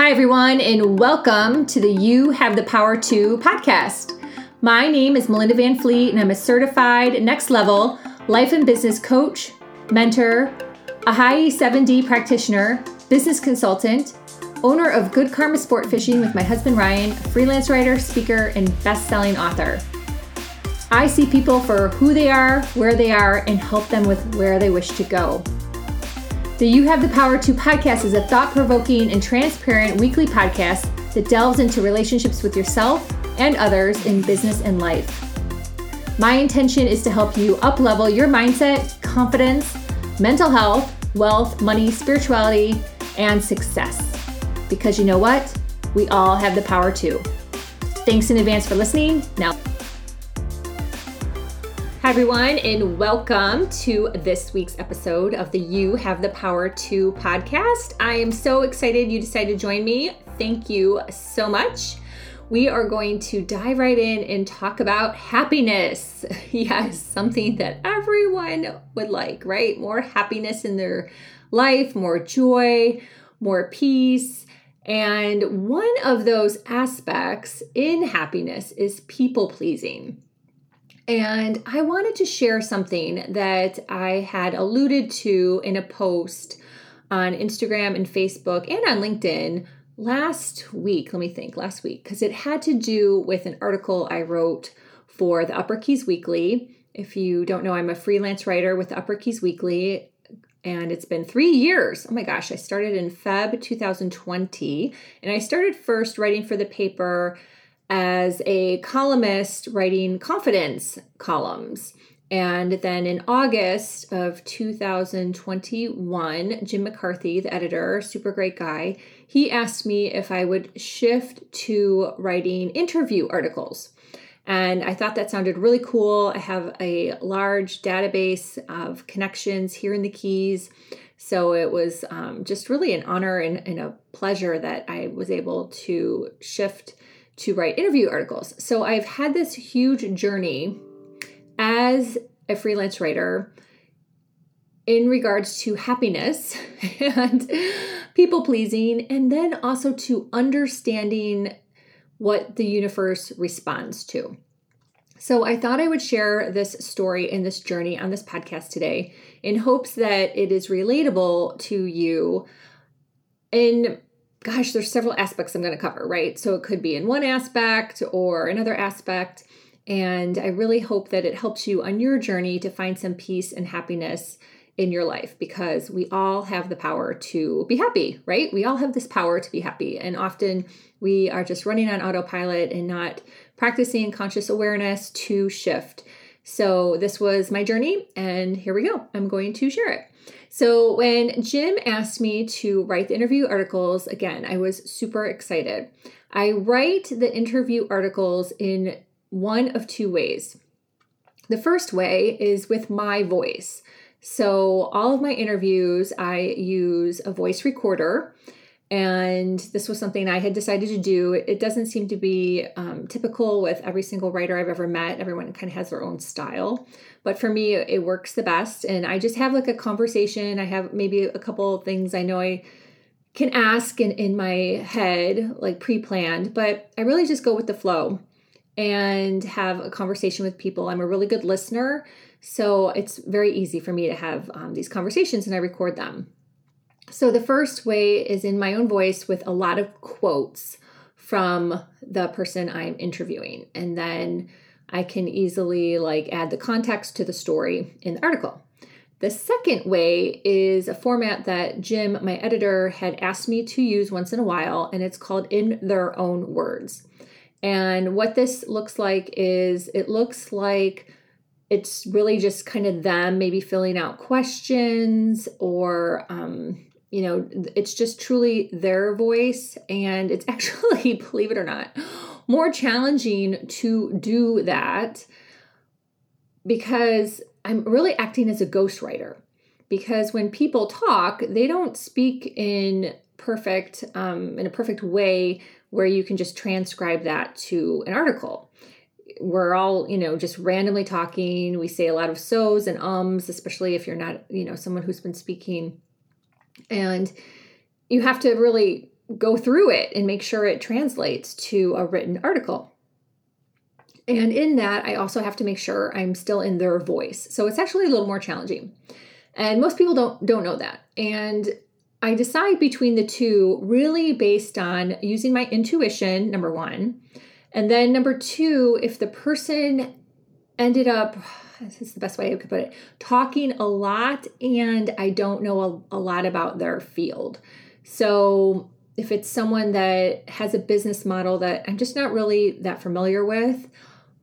Hi, everyone, and welcome to the You Have the Power Too podcast. My name is Melinda Van Fleet, and I'm a certified next level life and business coach, mentor, Ahai 7D practitioner, business consultant, owner of Good Karma Sport Fishing with my husband Ryan, freelance writer, speaker, and best selling author. I see people for who they are, where they are, and help them with where they wish to go. The You Have the Power Too podcast is a thought provoking and transparent weekly podcast that delves into relationships with yourself and others in business and life. My intention is to help you uplevel your mindset, confidence, mental health, wealth, money, spirituality, and success. Because you know what? We all have the power to. Thanks in advance for listening. Now, Hi, everyone, and welcome to this week's episode of the You Have the Power Too podcast. I am so excited you decided to join me. Thank you so much. We are going to dive right in and talk about happiness. Yes, something that everyone would like, right? More happiness in their life, more joy, more peace. And one of those aspects in happiness is people pleasing. And I wanted to share something that I had alluded to in a post on Instagram and Facebook and on LinkedIn last week. Let me think, last week, because it had to do with an article I wrote for the Upper Keys Weekly. If you don't know, I'm a freelance writer with the Upper Keys Weekly, and it's been three years. Oh my gosh, I started in Feb 2020, and I started first writing for the paper as a columnist writing confidence columns. And then in August of 2021, Jim McCarthy, the editor, super great guy, he asked me if I would shift to writing interview articles. And I thought that sounded really cool. I have a large database of connections here in the Keys. So it was um, just really an honor and, and a pleasure that I was able to shift to write interview articles. So I've had this huge journey as a freelance writer in regards to happiness and people pleasing, and then also to understanding what the universe responds to. So, I thought I would share this story and this journey on this podcast today in hopes that it is relatable to you in gosh, there's several aspects I'm going to cover, right? So it could be in one aspect or another aspect. And I really hope that it helps you on your journey to find some peace and happiness in your life because we all have the power to be happy, right? We all have this power to be happy. And often we are just running on autopilot and not practicing conscious awareness to shift. So this was my journey, and here we go. I'm going to share it. So, when Jim asked me to write the interview articles, again, I was super excited. I write the interview articles in one of two ways. The first way is with my voice. So, all of my interviews, I use a voice recorder and this was something I had decided to do. It doesn't seem to be um, typical with every single writer I've ever met. Everyone kind of has their own style. But for me, it works the best. And I just have like a conversation. I have maybe a couple of things I know I can ask in, in my head, like pre planned, but I really just go with the flow and have a conversation with people. I'm a really good listener. So it's very easy for me to have um, these conversations and I record them. So the first way is in my own voice with a lot of quotes from the person I'm interviewing. And then I can easily like add the context to the story in the article. The second way is a format that Jim, my editor, had asked me to use once in a while, and it's called In Their Own Words. And what this looks like is it looks like it's really just kind of them maybe filling out questions or um, you know, it's just truly their voice. And it's actually, believe it or not, more challenging to do that because I'm really acting as a ghostwriter. Because when people talk, they don't speak in perfect, um, in a perfect way where you can just transcribe that to an article. We're all, you know, just randomly talking. We say a lot of so's and ums, especially if you're not, you know, someone who's been speaking and you have to really go through it and make sure it translates to a written article. And in that, I also have to make sure I'm still in their voice. So it's actually a little more challenging. And most people don't don't know that. And I decide between the two really based on using my intuition, number 1. And then number 2, if the person ended up this is the best way I could put it, talking a lot and I don't know a, a lot about their field. So if it's someone that has a business model that I'm just not really that familiar with,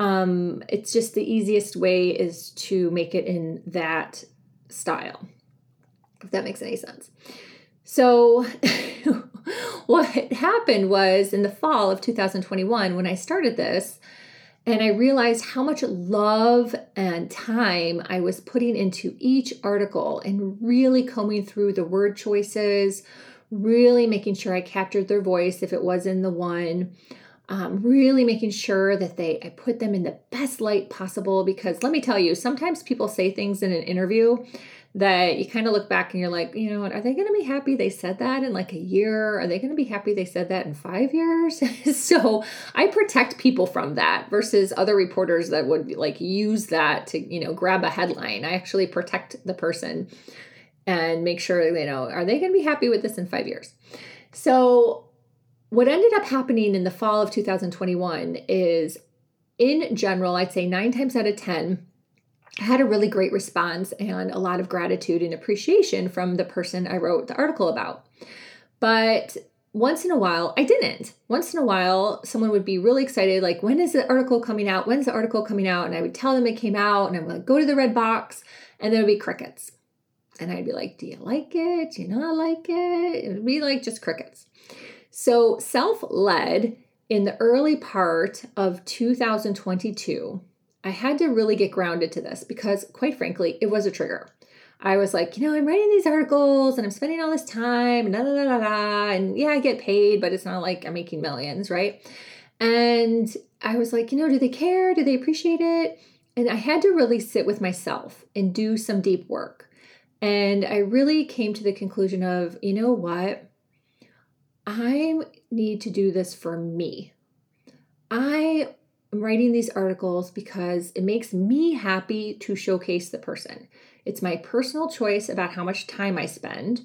um, it's just the easiest way is to make it in that style, if that makes any sense. So, what happened was in the fall of 2021, when I started this, and I realized how much love and time I was putting into each article and really combing through the word choices, really making sure I captured their voice if it was in the one. Um, really making sure that they I put them in the best light possible because let me tell you, sometimes people say things in an interview that you kind of look back and you're like, you know what, are they going to be happy they said that in like a year? Are they going to be happy they said that in five years? so I protect people from that versus other reporters that would like use that to, you know, grab a headline. I actually protect the person and make sure, you know, are they going to be happy with this in five years? So what ended up happening in the fall of 2021 is in general, I'd say nine times out of 10, I had a really great response and a lot of gratitude and appreciation from the person I wrote the article about. But once in a while, I didn't. Once in a while, someone would be really excited, like, when is the article coming out? When's the article coming out? And I would tell them it came out, and I would like, go to the red box, and there would be crickets. And I'd be like, Do you like it? Do you not like it? It would be like just crickets. So, self led in the early part of 2022, I had to really get grounded to this because, quite frankly, it was a trigger. I was like, you know, I'm writing these articles and I'm spending all this time da da da da. And yeah, I get paid, but it's not like I'm making millions, right? And I was like, you know, do they care? Do they appreciate it? And I had to really sit with myself and do some deep work. And I really came to the conclusion of, you know what? I need to do this for me. I I'm writing these articles because it makes me happy to showcase the person. It's my personal choice about how much time I spend.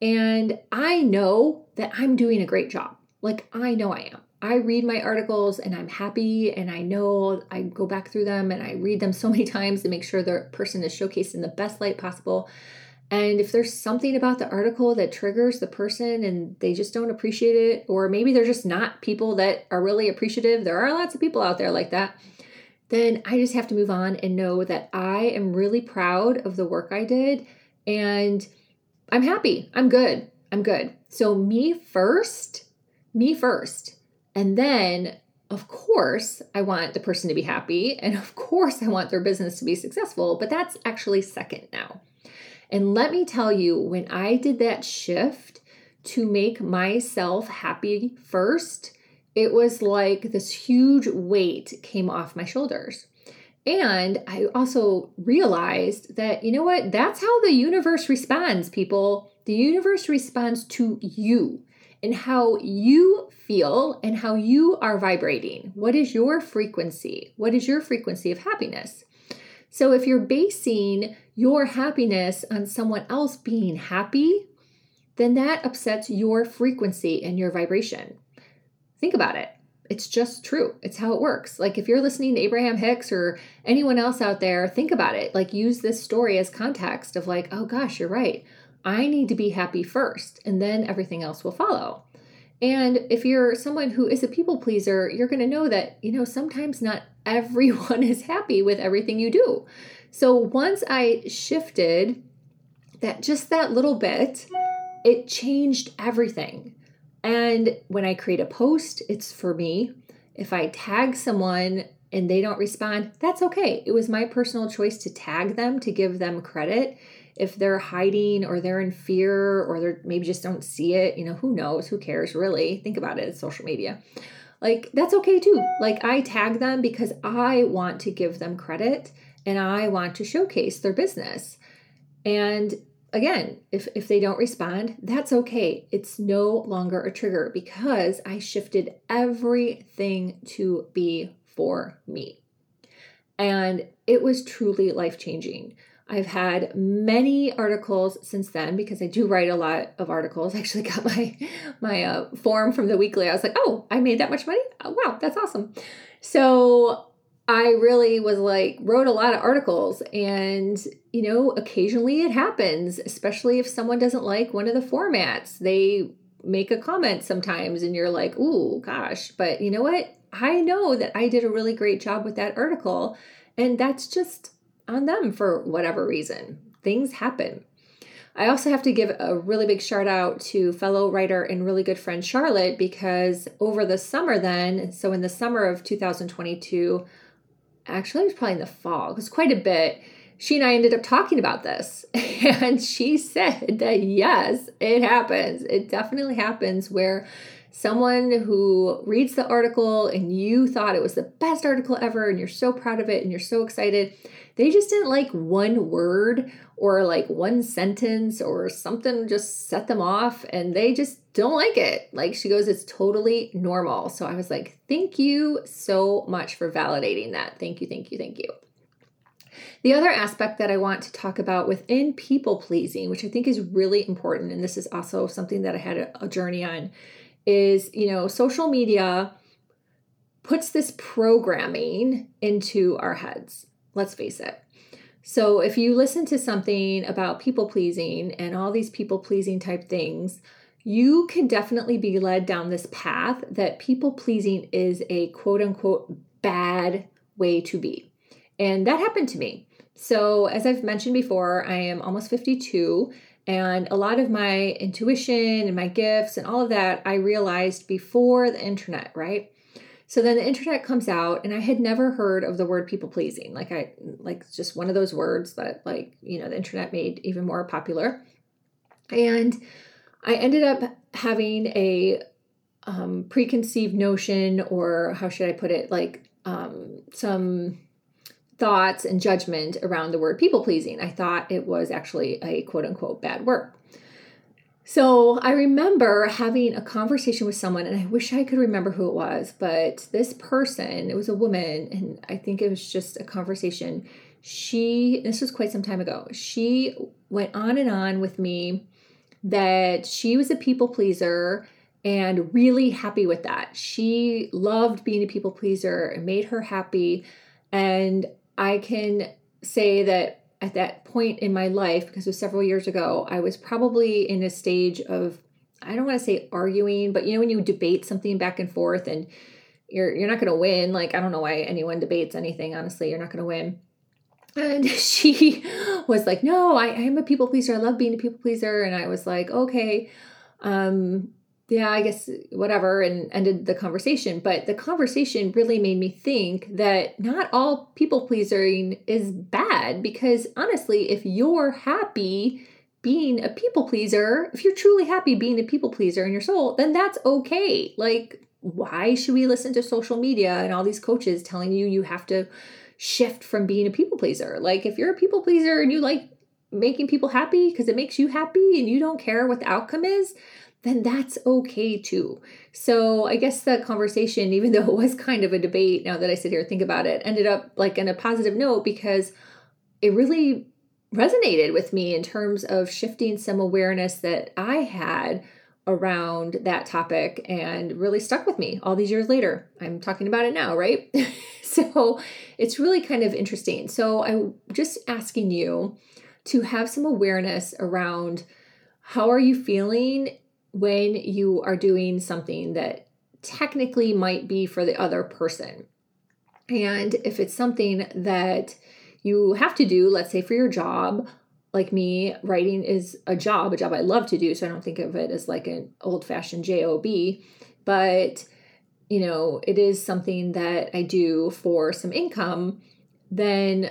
And I know that I'm doing a great job. Like, I know I am. I read my articles and I'm happy, and I know I go back through them and I read them so many times to make sure the person is showcased in the best light possible. And if there's something about the article that triggers the person and they just don't appreciate it, or maybe they're just not people that are really appreciative, there are lots of people out there like that, then I just have to move on and know that I am really proud of the work I did and I'm happy. I'm good. I'm good. So, me first, me first. And then, of course, I want the person to be happy. And of course, I want their business to be successful. But that's actually second now. And let me tell you, when I did that shift to make myself happy first, it was like this huge weight came off my shoulders. And I also realized that, you know what? That's how the universe responds, people. The universe responds to you and how you feel and how you are vibrating. What is your frequency? What is your frequency of happiness? So if you're basing your happiness on someone else being happy, then that upsets your frequency and your vibration. Think about it. It's just true. It's how it works. Like if you're listening to Abraham Hicks or anyone else out there, think about it. Like use this story as context of like, oh gosh, you're right. I need to be happy first, and then everything else will follow. And if you're someone who is a people pleaser, you're going to know that, you know, sometimes not everyone is happy with everything you do. So once I shifted that just that little bit, it changed everything. And when I create a post, it's for me. If I tag someone and they don't respond, that's okay. It was my personal choice to tag them to give them credit if they're hiding or they're in fear or they're maybe just don't see it, you know, who knows? Who cares really? Think about it, it's social media. Like that's okay too. Like I tag them because I want to give them credit and I want to showcase their business. And again, if, if they don't respond, that's okay. It's no longer a trigger because I shifted everything to be for me. And it was truly life changing. I've had many articles since then because I do write a lot of articles. I actually got my my uh, form from the weekly. I was like, "Oh, I made that much money! Oh, wow, that's awesome!" So I really was like, wrote a lot of articles. And, you know, occasionally it happens, especially if someone doesn't like one of the formats. They make a comment sometimes, and you're like, ooh, gosh. But you know what? I know that I did a really great job with that article. And that's just on them for whatever reason. Things happen. I also have to give a really big shout out to fellow writer and really good friend Charlotte because over the summer, then, so in the summer of 2022, actually, it was probably in the fall, it was quite a bit. She and I ended up talking about this, and she said that yes, it happens. It definitely happens where someone who reads the article and you thought it was the best article ever and you're so proud of it and you're so excited, they just didn't like one word or like one sentence or something just set them off and they just don't like it. Like she goes, it's totally normal. So I was like, thank you so much for validating that. Thank you, thank you, thank you. The other aspect that I want to talk about within people pleasing, which I think is really important, and this is also something that I had a, a journey on, is you know, social media puts this programming into our heads. Let's face it. So if you listen to something about people pleasing and all these people pleasing type things, you can definitely be led down this path that people pleasing is a quote unquote bad way to be. And that happened to me. So, as I've mentioned before, I am almost 52, and a lot of my intuition and my gifts and all of that I realized before the internet, right? So then the internet comes out and I had never heard of the word people pleasing. Like I like just one of those words that like, you know, the internet made even more popular. And I ended up having a um, preconceived notion, or how should I put it, like um, some thoughts and judgment around the word people pleasing. I thought it was actually a quote unquote bad word. So I remember having a conversation with someone, and I wish I could remember who it was, but this person, it was a woman, and I think it was just a conversation. She, this was quite some time ago, she went on and on with me that she was a people pleaser and really happy with that. She loved being a people pleaser and made her happy. And I can say that at that point in my life, because it was several years ago, I was probably in a stage of, I don't want to say arguing, but you know, when you debate something back and forth and you're you're not going to win. Like I don't know why anyone debates anything. Honestly, you're not going to win. And she was like, "No, I, I am a people pleaser. I love being a people pleaser." And I was like, "Okay, um, yeah, I guess whatever, and ended the conversation. But the conversation really made me think that not all people pleasing is bad because honestly, if you're happy being a people pleaser, if you're truly happy being a people pleaser in your soul, then that's okay. Like, why should we listen to social media and all these coaches telling you you have to shift from being a people pleaser? Like, if you're a people pleaser and you like making people happy because it makes you happy and you don't care what the outcome is, then that's okay too. So I guess the conversation, even though it was kind of a debate, now that I sit here and think about it, ended up like in a positive note because it really resonated with me in terms of shifting some awareness that I had around that topic and really stuck with me all these years later. I'm talking about it now, right? so it's really kind of interesting. So I'm just asking you to have some awareness around how are you feeling when you are doing something that technically might be for the other person. And if it's something that you have to do, let's say for your job, like me, writing is a job, a job I love to do. So I don't think of it as like an old fashioned job, but you know, it is something that I do for some income. Then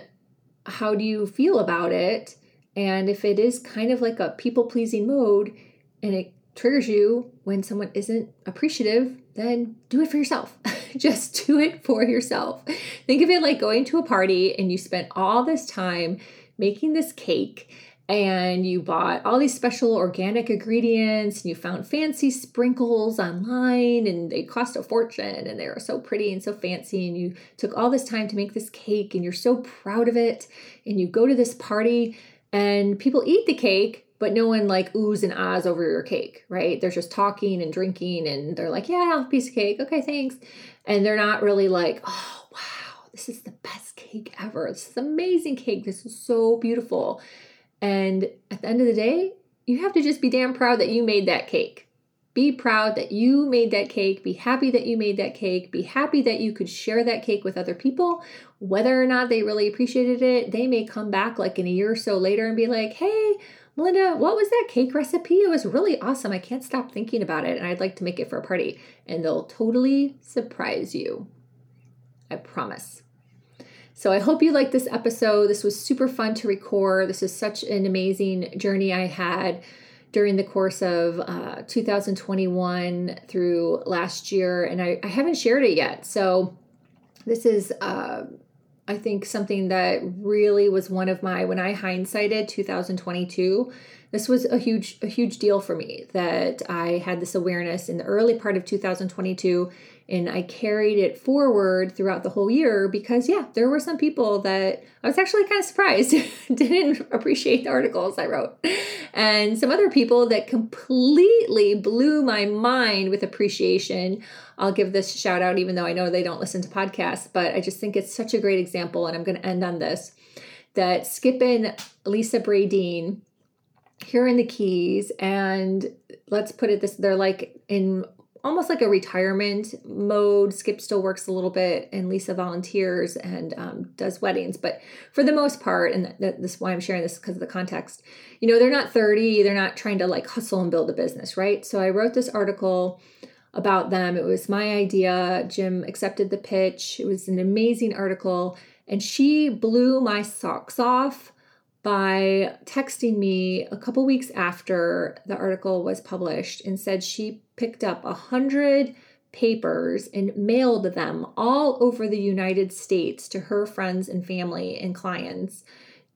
how do you feel about it? And if it is kind of like a people pleasing mode and it triggers you when someone isn't appreciative, then do it for yourself. Just do it for yourself. Think of it like going to a party and you spent all this time making this cake and you bought all these special organic ingredients and you found fancy sprinkles online and they cost a fortune and they were so pretty and so fancy and you took all this time to make this cake and you're so proud of it and you go to this party and people eat the cake but no one like oohs and ahs over your cake, right? They're just talking and drinking and they're like, yeah, I'll have a piece of cake. Okay, thanks. And they're not really like, oh, wow, this is the best cake ever. This is amazing cake. This is so beautiful. And at the end of the day, you have to just be damn proud that you made that cake. Be proud that you made that cake. Be happy that you made that cake. Be happy that you could share that cake with other people. Whether or not they really appreciated it, they may come back like in a year or so later and be like, hey, Melinda, what was that cake recipe? It was really awesome. I can't stop thinking about it and I'd like to make it for a party. And they'll totally surprise you. I promise. So I hope you liked this episode. This was super fun to record. This is such an amazing journey I had during the course of uh, 2021 through last year, and I, I, haven't shared it yet. So this is, uh, I think, something that really was one of my when I hindsighted 2022. This was a huge, a huge deal for me that I had this awareness in the early part of 2022 and I carried it forward throughout the whole year because, yeah, there were some people that I was actually kind of surprised didn't appreciate the articles I wrote. And some other people that completely blew my mind with appreciation. I'll give this shout out, even though I know they don't listen to podcasts, but I just think it's such a great example. And I'm going to end on this that Skip Lisa Bradeen here in the Keys, and let's put it this they're like in almost like a retirement mode. Skip still works a little bit, and Lisa volunteers and um, does weddings. But for the most part, and th- this is why I'm sharing this because of the context. You know, they're not 30. They're not trying to like hustle and build a business, right? So I wrote this article about them. It was my idea. Jim accepted the pitch. It was an amazing article, and she blew my socks off by texting me a couple weeks after the article was published and said she picked up a hundred papers and mailed them all over the United States to her friends and family and clients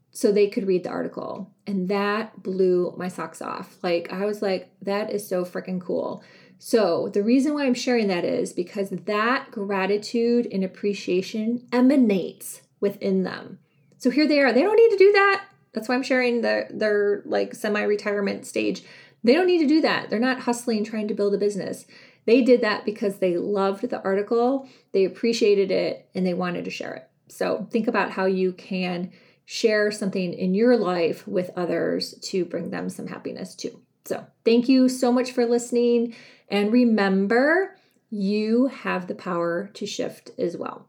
so they could read the article. And that blew my socks off. Like, I was like, that is so freaking cool. So, the reason why I'm sharing that is because that gratitude and appreciation emanates within them. So, here they are. They don't need to do that. That's why I'm sharing their their like semi-retirement stage. They don't need to do that. They're not hustling trying to build a business. They did that because they loved the article, they appreciated it, and they wanted to share it. So think about how you can share something in your life with others to bring them some happiness too. So thank you so much for listening. And remember, you have the power to shift as well.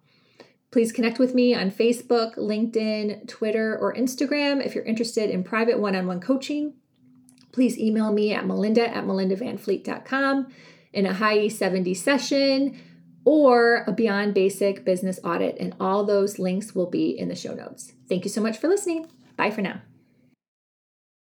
Please connect with me on Facebook, LinkedIn, Twitter, or Instagram if you're interested in private one on one coaching. Please email me at melinda at melindavanfleet.com in Ahai 7D session or a Beyond Basic business audit, and all those links will be in the show notes. Thank you so much for listening. Bye for now.